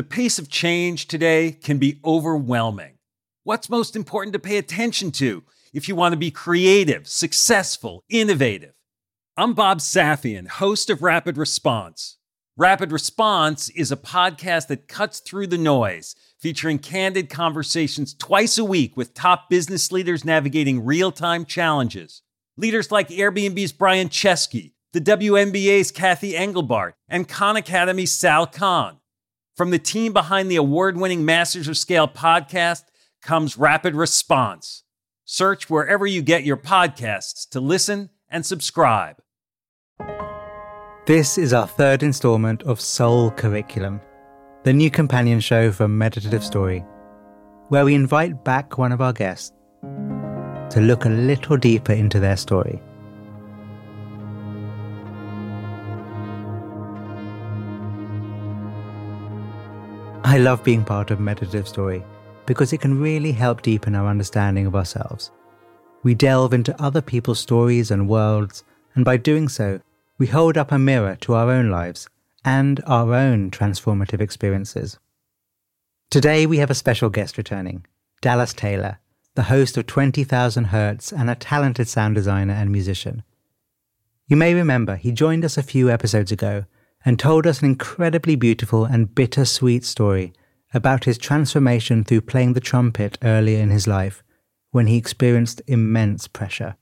The pace of change today can be overwhelming. What's most important to pay attention to if you want to be creative, successful, innovative? I'm Bob Safian, host of Rapid Response. Rapid Response is a podcast that cuts through the noise, featuring candid conversations twice a week with top business leaders navigating real time challenges. Leaders like Airbnb's Brian Chesky, the WNBA's Cathy Engelbert, and Khan Academy's Sal Khan. From the team behind the award winning Masters of Scale podcast comes Rapid Response. Search wherever you get your podcasts to listen and subscribe. This is our third installment of Soul Curriculum, the new companion show for Meditative Story, where we invite back one of our guests to look a little deeper into their story. I love being part of Meditative Story because it can really help deepen our understanding of ourselves. We delve into other people's stories and worlds, and by doing so, we hold up a mirror to our own lives and our own transformative experiences. Today, we have a special guest returning Dallas Taylor, the host of 20,000 Hertz and a talented sound designer and musician. You may remember he joined us a few episodes ago and told us an incredibly beautiful and bittersweet story about his transformation through playing the trumpet earlier in his life when he experienced immense pressure.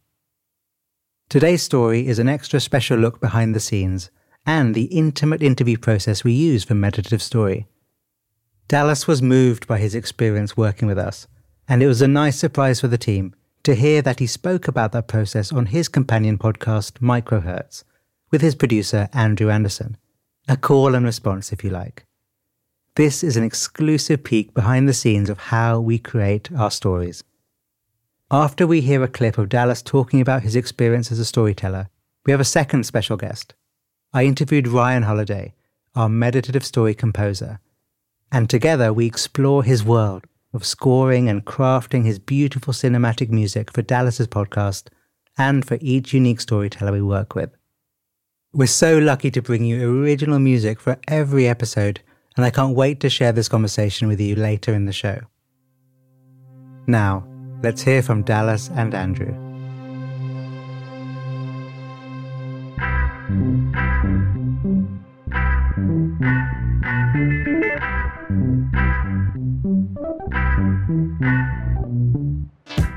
Today's story is an extra special look behind the scenes and the intimate interview process we use for Meditative Story. Dallas was moved by his experience working with us, and it was a nice surprise for the team to hear that he spoke about that process on his companion podcast, Microhertz, with his producer, Andrew Anderson. A call and response, if you like. This is an exclusive peek behind the scenes of how we create our stories. After we hear a clip of Dallas talking about his experience as a storyteller, we have a second special guest. I interviewed Ryan Holladay, our meditative story composer, and together we explore his world of scoring and crafting his beautiful cinematic music for Dallas's podcast and for each unique storyteller we work with. We're so lucky to bring you original music for every episode, and I can't wait to share this conversation with you later in the show. Now, Let's hear from Dallas and Andrew.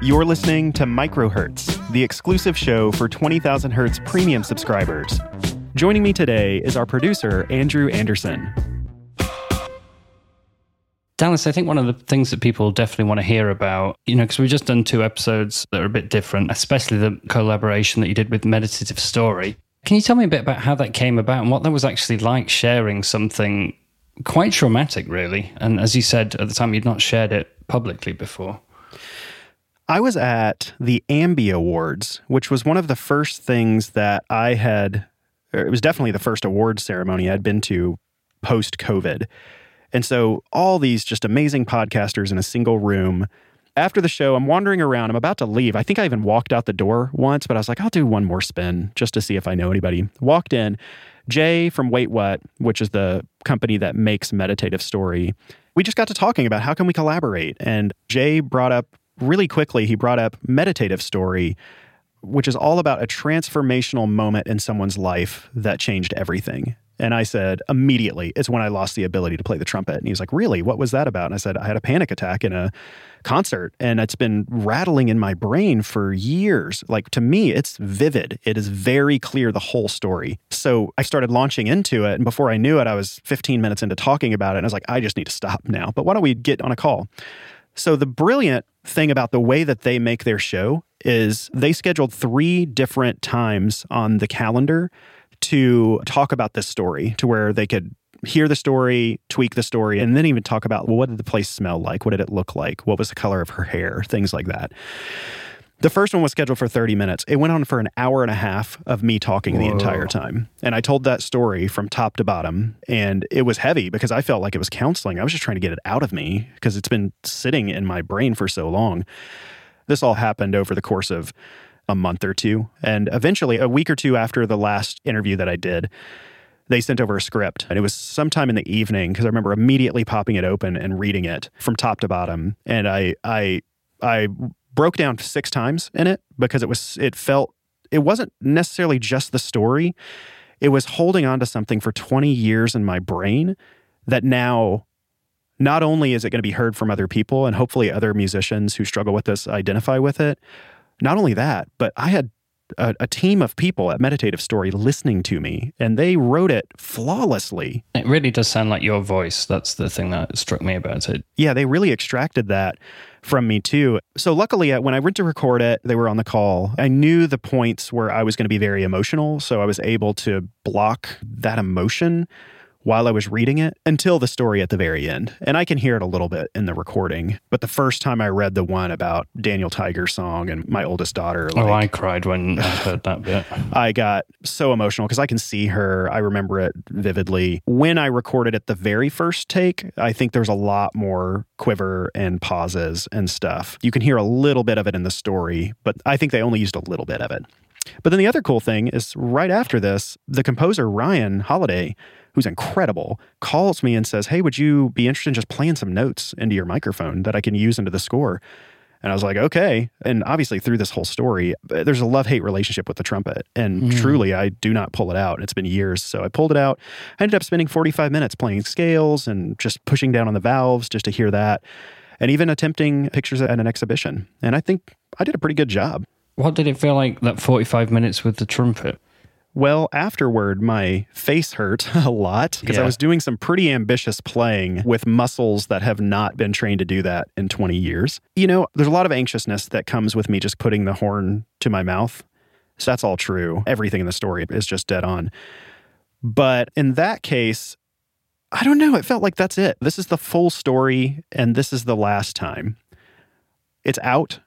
You're listening to Microhertz, the exclusive show for 20,000 Hertz premium subscribers. Joining me today is our producer, Andrew Anderson. Dallas, I think one of the things that people definitely want to hear about, you know, because we've just done two episodes that are a bit different, especially the collaboration that you did with Meditative Story. Can you tell me a bit about how that came about and what that was actually like sharing something quite traumatic, really? And as you said at the time, you'd not shared it publicly before. I was at the Ambie Awards, which was one of the first things that I had, er, it was definitely the first awards ceremony I'd been to post COVID. And so, all these just amazing podcasters in a single room. After the show, I'm wandering around. I'm about to leave. I think I even walked out the door once, but I was like, I'll do one more spin just to see if I know anybody. Walked in. Jay from Wait What, which is the company that makes Meditative Story, we just got to talking about how can we collaborate. And Jay brought up really quickly, he brought up Meditative Story, which is all about a transformational moment in someone's life that changed everything. And I said, immediately, it's when I lost the ability to play the trumpet. And he was like, Really? What was that about? And I said, I had a panic attack in a concert and it's been rattling in my brain for years. Like to me, it's vivid. It is very clear the whole story. So I started launching into it. And before I knew it, I was 15 minutes into talking about it. And I was like, I just need to stop now. But why don't we get on a call? So the brilliant thing about the way that they make their show is they scheduled three different times on the calendar to talk about this story to where they could hear the story, tweak the story, and then even talk about well, what did the place smell like? What did it look like? What was the color of her hair? Things like that. The first one was scheduled for 30 minutes. It went on for an hour and a half of me talking Whoa. the entire time. And I told that story from top to bottom. And it was heavy because I felt like it was counseling. I was just trying to get it out of me because it's been sitting in my brain for so long. This all happened over the course of a month or two. And eventually, a week or two after the last interview that I did, they sent over a script and it was sometime in the evening because I remember immediately popping it open and reading it from top to bottom. And I I I broke down six times in it because it was it felt it wasn't necessarily just the story. It was holding on to something for 20 years in my brain that now not only is it going to be heard from other people and hopefully other musicians who struggle with this identify with it, not only that, but I had a, a, team of people at Meditative Story listening to me, and they wrote it flawlessly. It really does sound like your voice. That's the thing that struck me about it. Yeah, they really extracted that from me too. So luckily, uh, when I went to record it, they were on the call. I knew the points where I was going to be very emotional, so I was able to block that emotion while I was reading it until the story at the very end. And I can hear it a little bit in the recording. But the first time I read the one about Daniel Tiger's song and my oldest daughter, like, oh, I cried when I heard that bit. I got so emotional because I can see her. I remember it vividly. When I recorded it the very first take, I think there's a lot more quiver and pauses and stuff. You can hear a little bit of it in the story, but I think they only used a little bit of it. But then the other cool thing is right after this, the composer Ryan Holladay who's incredible, calls me and says, Hey, would you be interested in just playing some notes into your microphone that I can use into the score? And I was like, okay. And obviously, through this whole story, there's a love hate relationship with the trumpet. And mm. truly, I do not pull it out. It's been years. So I pulled it out. I ended up spending 45 minutes playing scales and just pushing down on the valves just to hear that, and even attempting pictures at an exhibition. And I think I did a pretty good job. What did it feel like that 45 minutes with the trumpet? Well, afterward, my face hurt a lot because yeah. I was doing some pretty ambitious playing with muscles that have not been trained to do that in 20 years. You know, there's a lot of anxiousness that comes with me just putting the horn to my mouth. So that's all true. Everything in the story is just dead on. But in that case, I don't know. It felt like that's it. This is the full story, and this is the last time. It's out.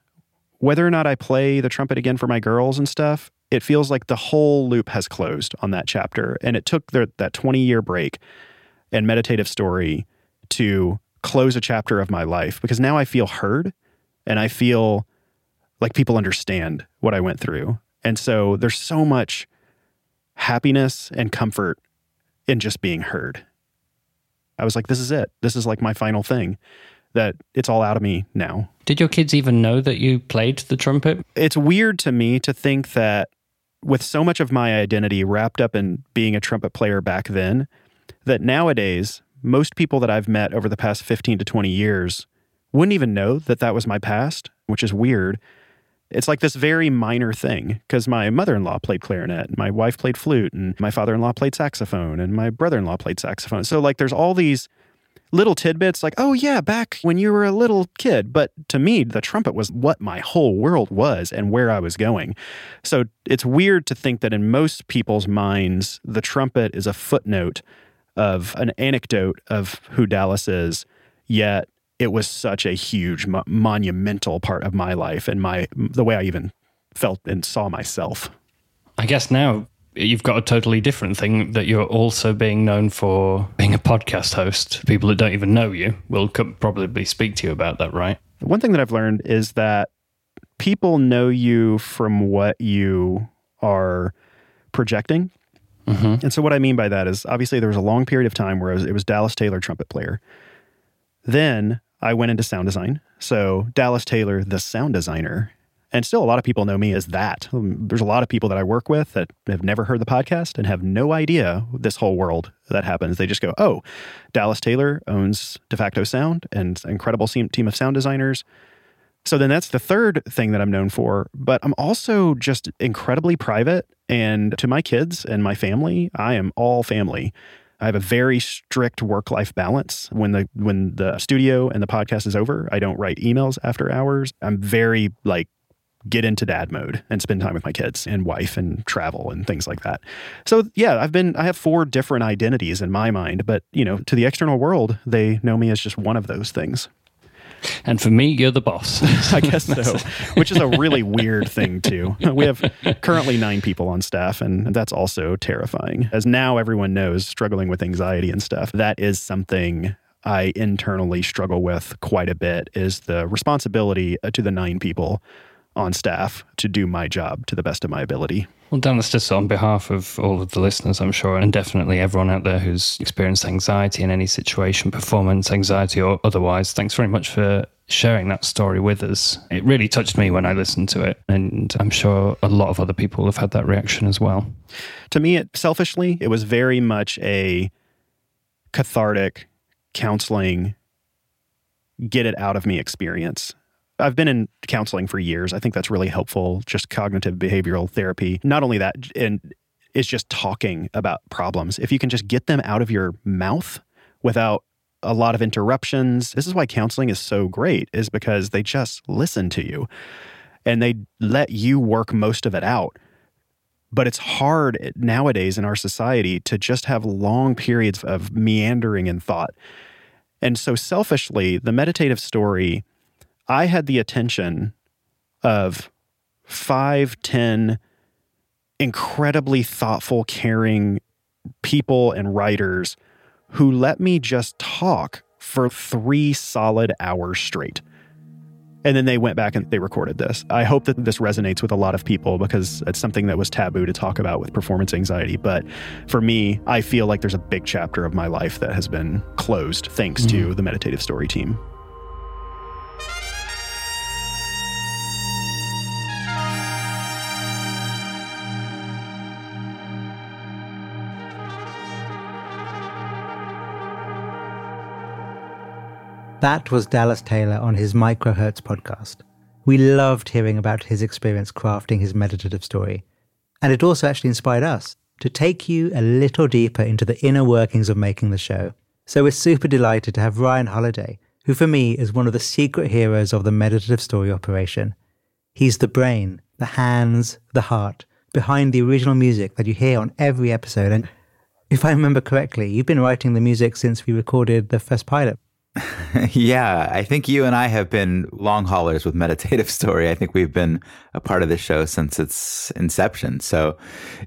Whether or not I play the trumpet again for my girls and stuff, it feels like the whole loop has closed on that chapter. And it took that 20 year break and meditative story to close a chapter of my life because now I feel heard and I feel like people understand what I went through. And so there's so much happiness and comfort in just being heard. I was like, this is it. This is like my final thing that it's all out of me now. Did your kids even know that you played the trumpet? It's weird to me to think that with so much of my identity wrapped up in being a trumpet player back then, that nowadays, most people that I've met over the past 15 to 20 years wouldn't even know that that was my past, which is weird. It's like this very minor thing because my mother in law played clarinet, my wife played flute, and my father in law played saxophone, and my brother in law played saxophone. So, like, there's all these little tidbits like, oh, yeah, back when you were a little kid. But to me, the trumpet was what my whole world was and where I was going. So it's weird to think that in most people's minds, the trumpet is a footnote of an anecdote of who Dallas is, yet it was such a huge, mo- monumental part of my life and my the way I even felt and saw myself. I guess now you've got a totally different thing that you're also being known for being a podcast host. People that don't even know you will probably speak to you about that, right? One thing that I've learned is that people know you from what you are projecting. Mm-hmm. And so, what I mean by that is obviously there was a long period of time where was, it was Dallas Taylor, trumpet player. Then I went into sound design. So, Dallas Taylor, the sound designer, and still, a lot of people know me as that. Um, there's a lot of people that I work with that have never heard the podcast and have no idea this whole world that happens. They just go, oh, Dallas Taylor owns Defacto Sound and incredible team of sound designers. So then that's the third thing that I'm known for. But I'm also just incredibly private. And to my kids and my family, I am all family. I have a very strict work life balance. When the when the studio and the podcast is over, I don't write emails after hours. I'm very like get into dad mode and spend time with my kids and wife and travel and things like that. So yeah, I've been I have four different identities in my mind, but you know, to the external world, they know me as just one of those things. And for me, you're the boss. I guess so, which is a really weird thing, too. We have currently nine people on staff, and that's also terrifying. As now everyone knows, struggling with anxiety and stuff, that is something I internally struggle with quite a bit is the responsibility uh, to the nine people on staff to do my job to the best of my ability. Well, Dallas, just on behalf of all of the listeners, I'm sure, and definitely everyone out there who's experienced anxiety in any situation, performance anxiety or otherwise, thanks very much for sharing that story with us. It really touched me when I listened to it, and I'm sure a lot of other people have had that reaction as well. To me, it selfishly, it was very much a cathartic counseling, get it out of me experience. I've been in counseling for years. I think that's really helpful, just cognitive behavioral therapy. Not only that, and it's just talking about problems. If you can just get them out of your mouth without a lot of interruptions. This is why counseling is so great is because they just listen to you and they let you work most of it out. But it's hard nowadays in our society to just have long periods of meandering in thought. And so selfishly, the meditative story I had the attention of five, ten incredibly thoughtful, caring people and writers who let me just talk for three solid hours straight. And then they went back and they recorded this. I hope that this resonates with a lot of people because it's something that was taboo to talk about with performance anxiety. But for me, I feel like there's a big chapter of my life that has been closed thanks mm-hmm. to the meditative story team. That was Dallas Taylor on his Microhertz podcast. We loved hearing about his experience crafting his meditative story. And it also actually inspired us to take you a little deeper into the inner workings of making the show. So we're super delighted to have Ryan Holladay, who for me is one of the secret heroes of the meditative story operation. He's the brain, the hands, the heart behind the original music that you hear on every episode. And if I remember correctly, you've been writing the music since we recorded the first pilot. yeah, I think you and I have been long haulers with Meditative Story. I think we've been a part of the show since its inception. So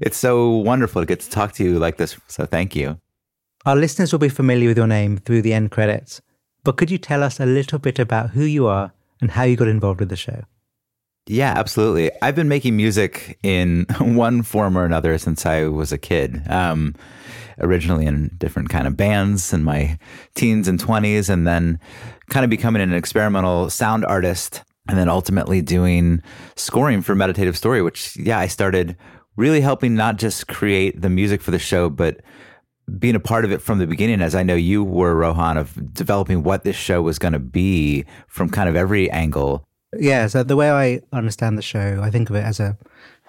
it's so wonderful to get to talk to you like this. So thank you. Our listeners will be familiar with your name through the end credits, but could you tell us a little bit about who you are and how you got involved with the show? Yeah, absolutely. I've been making music in one form or another since I was a kid. Um, originally in different kind of bands in my teens and 20s and then kind of becoming an experimental sound artist and then ultimately doing scoring for meditative story which yeah i started really helping not just create the music for the show but being a part of it from the beginning as i know you were rohan of developing what this show was going to be from kind of every angle. Yeah so the way i understand the show i think of it as a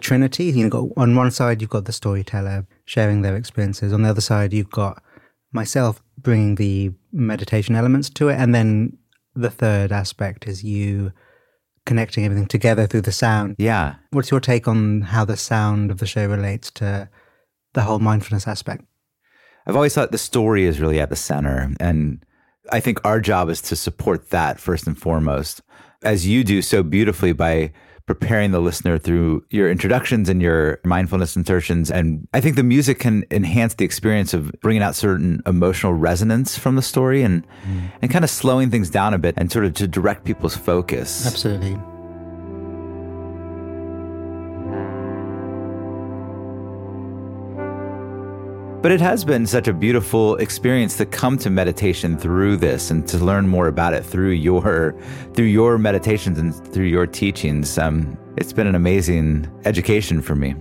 trinity. You know on one side you've got the storyteller sharing their experiences. On the other side, you've got myself bringing the meditation elements to it. And then the third aspect is you connecting everything together through the sound. Yeah. What's your take on how the sound of the show relates to the whole mindfulness aspect? I've always thought the story is really at the center. And I think our job is to support that first and foremost, as you do so beautifully by preparing the listener through your introductions and your mindfulness insertions. And I think the music can enhance the experience of bringing out certain emotional resonance from the story and, mm. and kind of slowing things down a bit and sort of to direct people's focus. Absolutely. But it has been such a beautiful experience to come to meditation through this and to learn more about it through your through your meditations and through your teachings. Um, it's been an amazing education for me.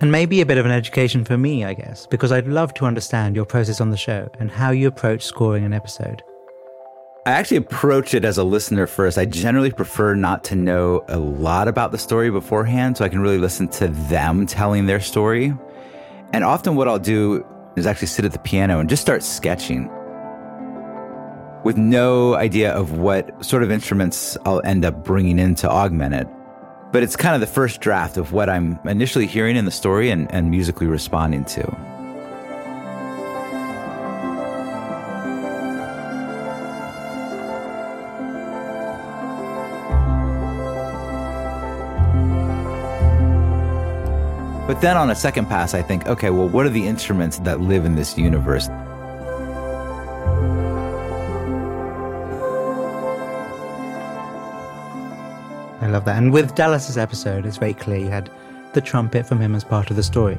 And maybe a bit of an education for me, I guess, because I'd love to understand your process on the show and how you approach scoring an episode. I actually approach it as a listener first. I generally prefer not to know a lot about the story beforehand so I can really listen to them telling their story. And often what I'll do is actually sit at the piano and just start sketching with no idea of what sort of instruments I'll end up bringing in to augment it. But it's kind of the first draft of what I'm initially hearing in the story and, and musically responding to. But then on a second pass, I think, okay, well, what are the instruments that live in this universe? I love that. And with Dallas's episode, it's very clear you had the trumpet from him as part of the story.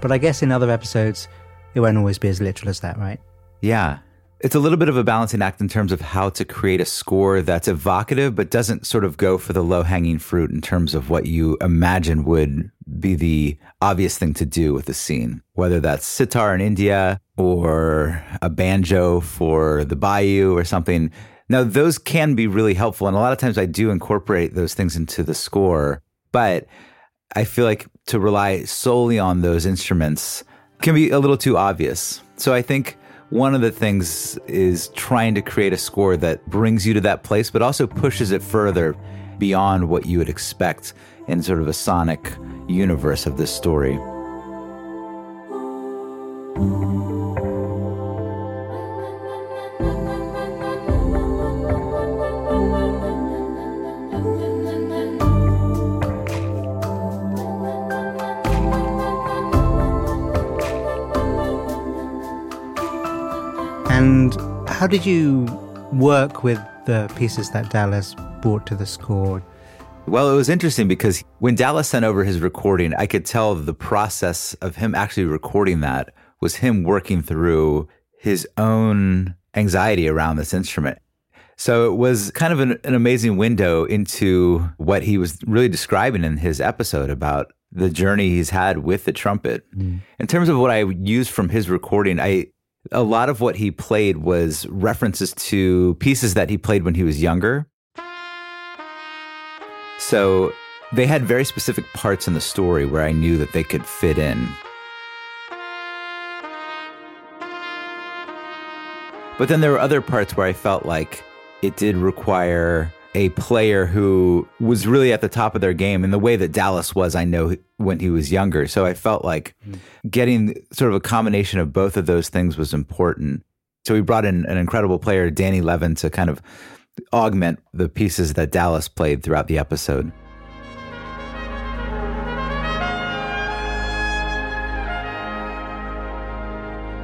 But I guess in other episodes, it won't always be as literal as that, right? Yeah. It's a little bit of a balancing act in terms of how to create a score that's evocative, but doesn't sort of go for the low hanging fruit in terms of what you imagine would be the obvious thing to do with the scene, whether that's sitar in India or a banjo for the bayou or something. Now, those can be really helpful. And a lot of times I do incorporate those things into the score, but I feel like to rely solely on those instruments can be a little too obvious. So I think one of the things is trying to create a score that brings you to that place, but also pushes it further beyond what you would expect in sort of a sonic universe of this story. Did you work with the pieces that Dallas brought to the score? Well, it was interesting because when Dallas sent over his recording, I could tell the process of him actually recording that was him working through his own anxiety around this instrument. So it was kind of an, an, amazing window into what he was really describing in his episode about the journey he's had with the trumpet. Mm. In terms of what I used from his recording, I a lot of what he played was references to pieces that he played when he was younger. So they had very specific parts in the story where I knew that they could fit in. But then there were other parts where I felt like it did require a player who was really at the top of their game in the way that Dallas was, I know, when he was younger. So I felt like mm. getting sort of a combination of both of those things was important. So we brought in an incredible player, Danny Levin, to kind of augment the pieces that Dallas played throughout the episode.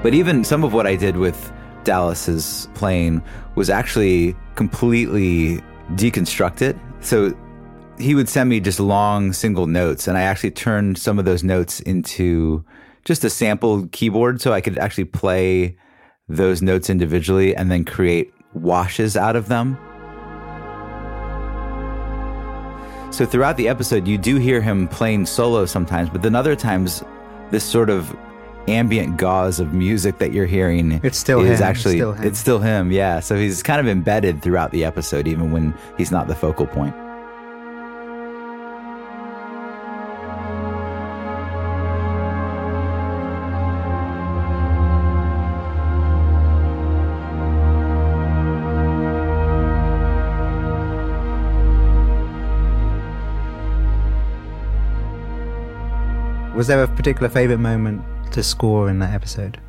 But even some of what I did with Dallas's playing was actually completely deconstruct it. So he would send me just long single notes, and I actually turned some of those notes into just a sample keyboard so I could actually play those notes individually and then create washes out of them. So throughout the episode, you do hear him playing solo sometimes, but then other times, this sort of ambient gauze of music that you're hearing it's still is him. actually it's still, him. it's still him yeah so he's kind of embedded throughout the episode even when he's not the focal point Was there a particular favorite moment to score in that episode?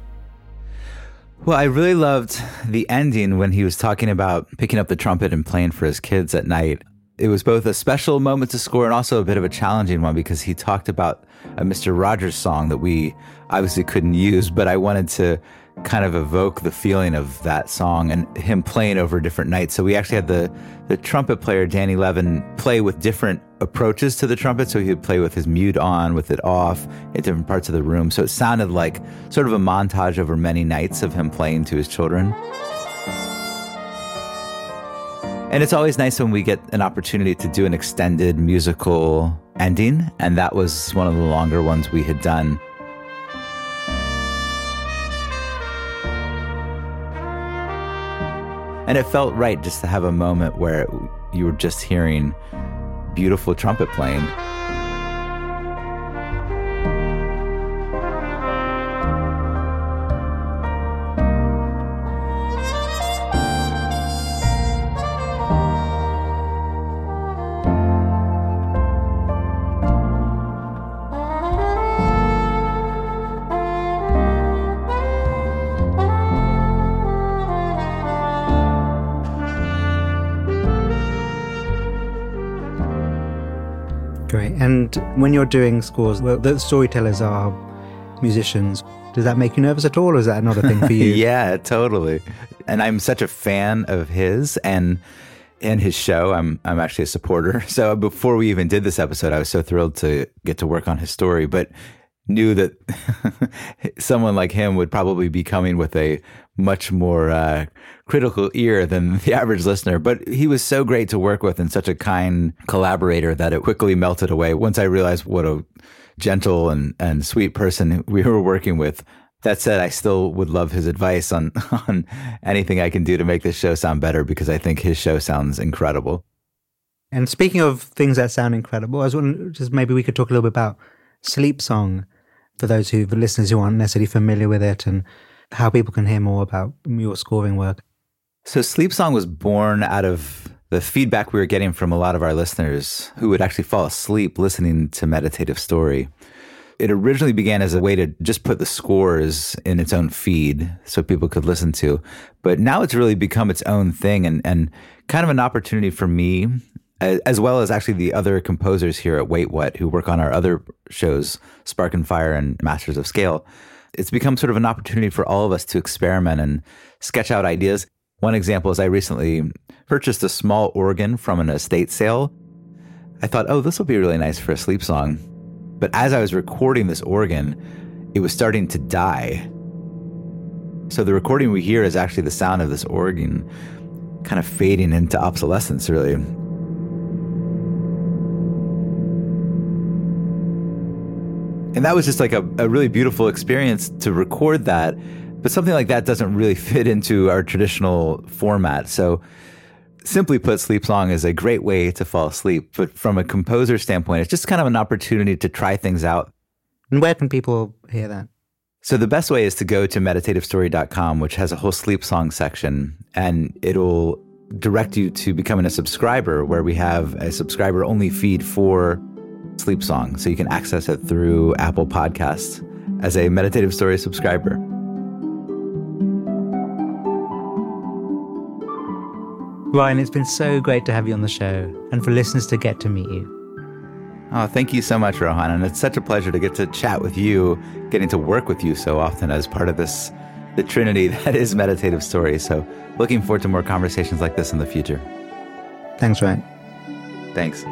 Well, I really loved the ending when he was talking about picking up the trumpet and playing for his kids at night. It was both a special moment to score and also a bit of a challenging one because he talked about a Mr. Rogers song that we obviously couldn't use, but I wanted to kind of evoke the feeling of that song and him playing over different nights. So we actually had the the trumpet player Danny Levin play with different approaches to the trumpet. So he would play with his mute on, with it off, in different parts of the room. So it sounded like sort of a montage over many nights of him playing to his children. And it's always nice when we get an opportunity to do an extended musical ending. And that was one of the longer ones we had done. And it felt right just to have a moment where you were just hearing beautiful trumpet playing. And when you're doing scores, well, the storytellers are musicians. Does that make you nervous at all, or is that not a thing for you? yeah, totally. And I'm such a fan of his. And and his show. I'm I'm actually a supporter. So before we even did this episode, I was so thrilled to get to work on his story, but knew that someone like him would probably be coming with a much more uh, critical ear than the average listener. But he was so great to work with and such a kind collaborator that it quickly melted away once I realized what a gentle and, and sweet person we were working with. That said, I still would love his advice on, on anything I can do to make this show sound better because I think his show sounds incredible. And speaking of things that sound incredible, I was wondering just maybe we could talk a little bit about Sleep Song for those who, the listeners who aren't necessarily familiar with it and how people can hear more about your scoring work. So, Sleep Song was born out of the feedback we were getting from a lot of our listeners who would actually fall asleep listening to Meditative Story. It originally began as a way to just put the scores in its own feed so people could listen to. But now it's really become its own thing and, and kind of an opportunity for me, as well as actually the other composers here at Wait What who work on our other shows, Spark and Fire and Masters of Scale. It's become sort of an opportunity for all of us to experiment and sketch out ideas. One example is I recently purchased a small organ from an estate sale. I thought, oh, this will be really nice for a sleep song. But as I was recording this organ, it was starting to die. So the recording we hear is actually the sound of this organ kind of fading into obsolescence, really. And that was just like a, a really beautiful experience to record that. But something like that doesn't really fit into our traditional format. So simply put, Sleep Song is a great way to fall asleep. But from a composer standpoint, it's just kind of an opportunity to try things out. And where can people hear that? So the best way is to go to meditativestory.com, which has a whole sleep song section, and it'll direct you to becoming a subscriber where we have a subscriber only feed for Sleep Song. So you can access it through Apple Podcasts as a meditative story subscriber. Ryan, it's been so great to have you on the show and for listeners to get to meet you. Oh, thank you so much, Rohan. And it's such a pleasure to get to chat with you, getting to work with you so often as part of this, the trinity that is meditative Story. So looking forward to more conversations like this in the future. Thanks, Ryan. Thanks.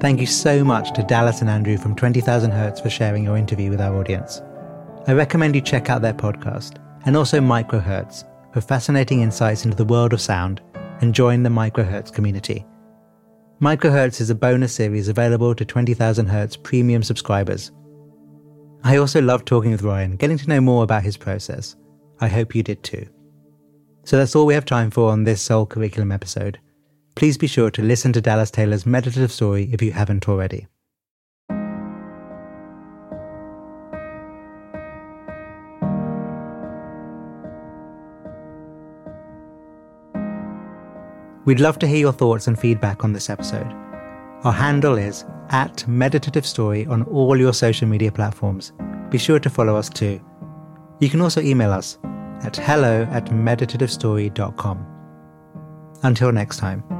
Thank you so much to Dallas and Andrew from 20,000 Hertz for sharing your interview with our audience. I recommend you check out their podcast and also Microhertz for fascinating insights into the world of sound and join the Microhertz community. Microhertz is a bonus series available to 20,000 Hertz premium subscribers. I also loved talking with Ryan, getting to know more about his process. I hope you did too. So that's all we have time for on this Soul Curriculum episode please be sure to listen to Dallas Taylor's meditative story if you haven't already. We'd love to hear your thoughts and feedback on this episode. Our handle is at Meditative Story on all your social media platforms. Be sure to follow us too. You can also email us at hello at meditativestory.com. Until next time.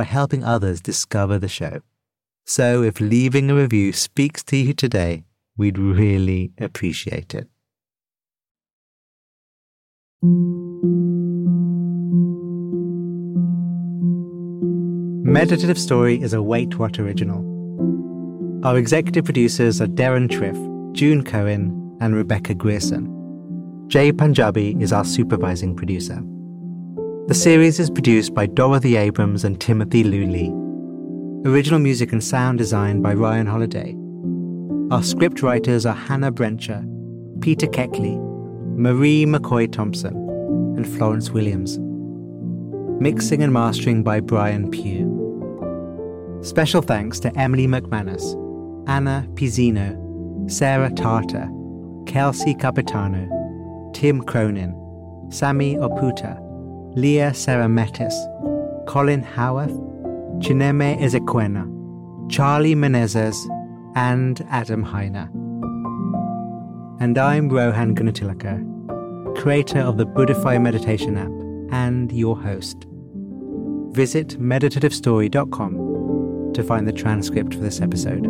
by helping others discover the show. So if leaving a review speaks to you today, we'd really appreciate it. Meditative Story is a Wait What original. Our executive producers are Deron Triff, June Cohen, and Rebecca Grierson. Jay Punjabi is our supervising producer. The series is produced by Dorothy Abrams and Timothy Luley. Original music and sound design by Ryan Holladay. Our script writers are Hannah Brencher, Peter Keckley, Marie McCoy Thompson, and Florence Williams. Mixing and mastering by Brian Pugh. Special thanks to Emily McManus, Anna Pizzino, Sarah Tartar, Kelsey Capitano, Tim Cronin, Sammy Oputa, Leah Sarametis, Colin Howarth, Chineme Ezequena, Charlie Menezes, and Adam Heiner. And I'm Rohan Gunatillake, creator of the Buddhify meditation app and your host. Visit meditativestory.com to find the transcript for this episode.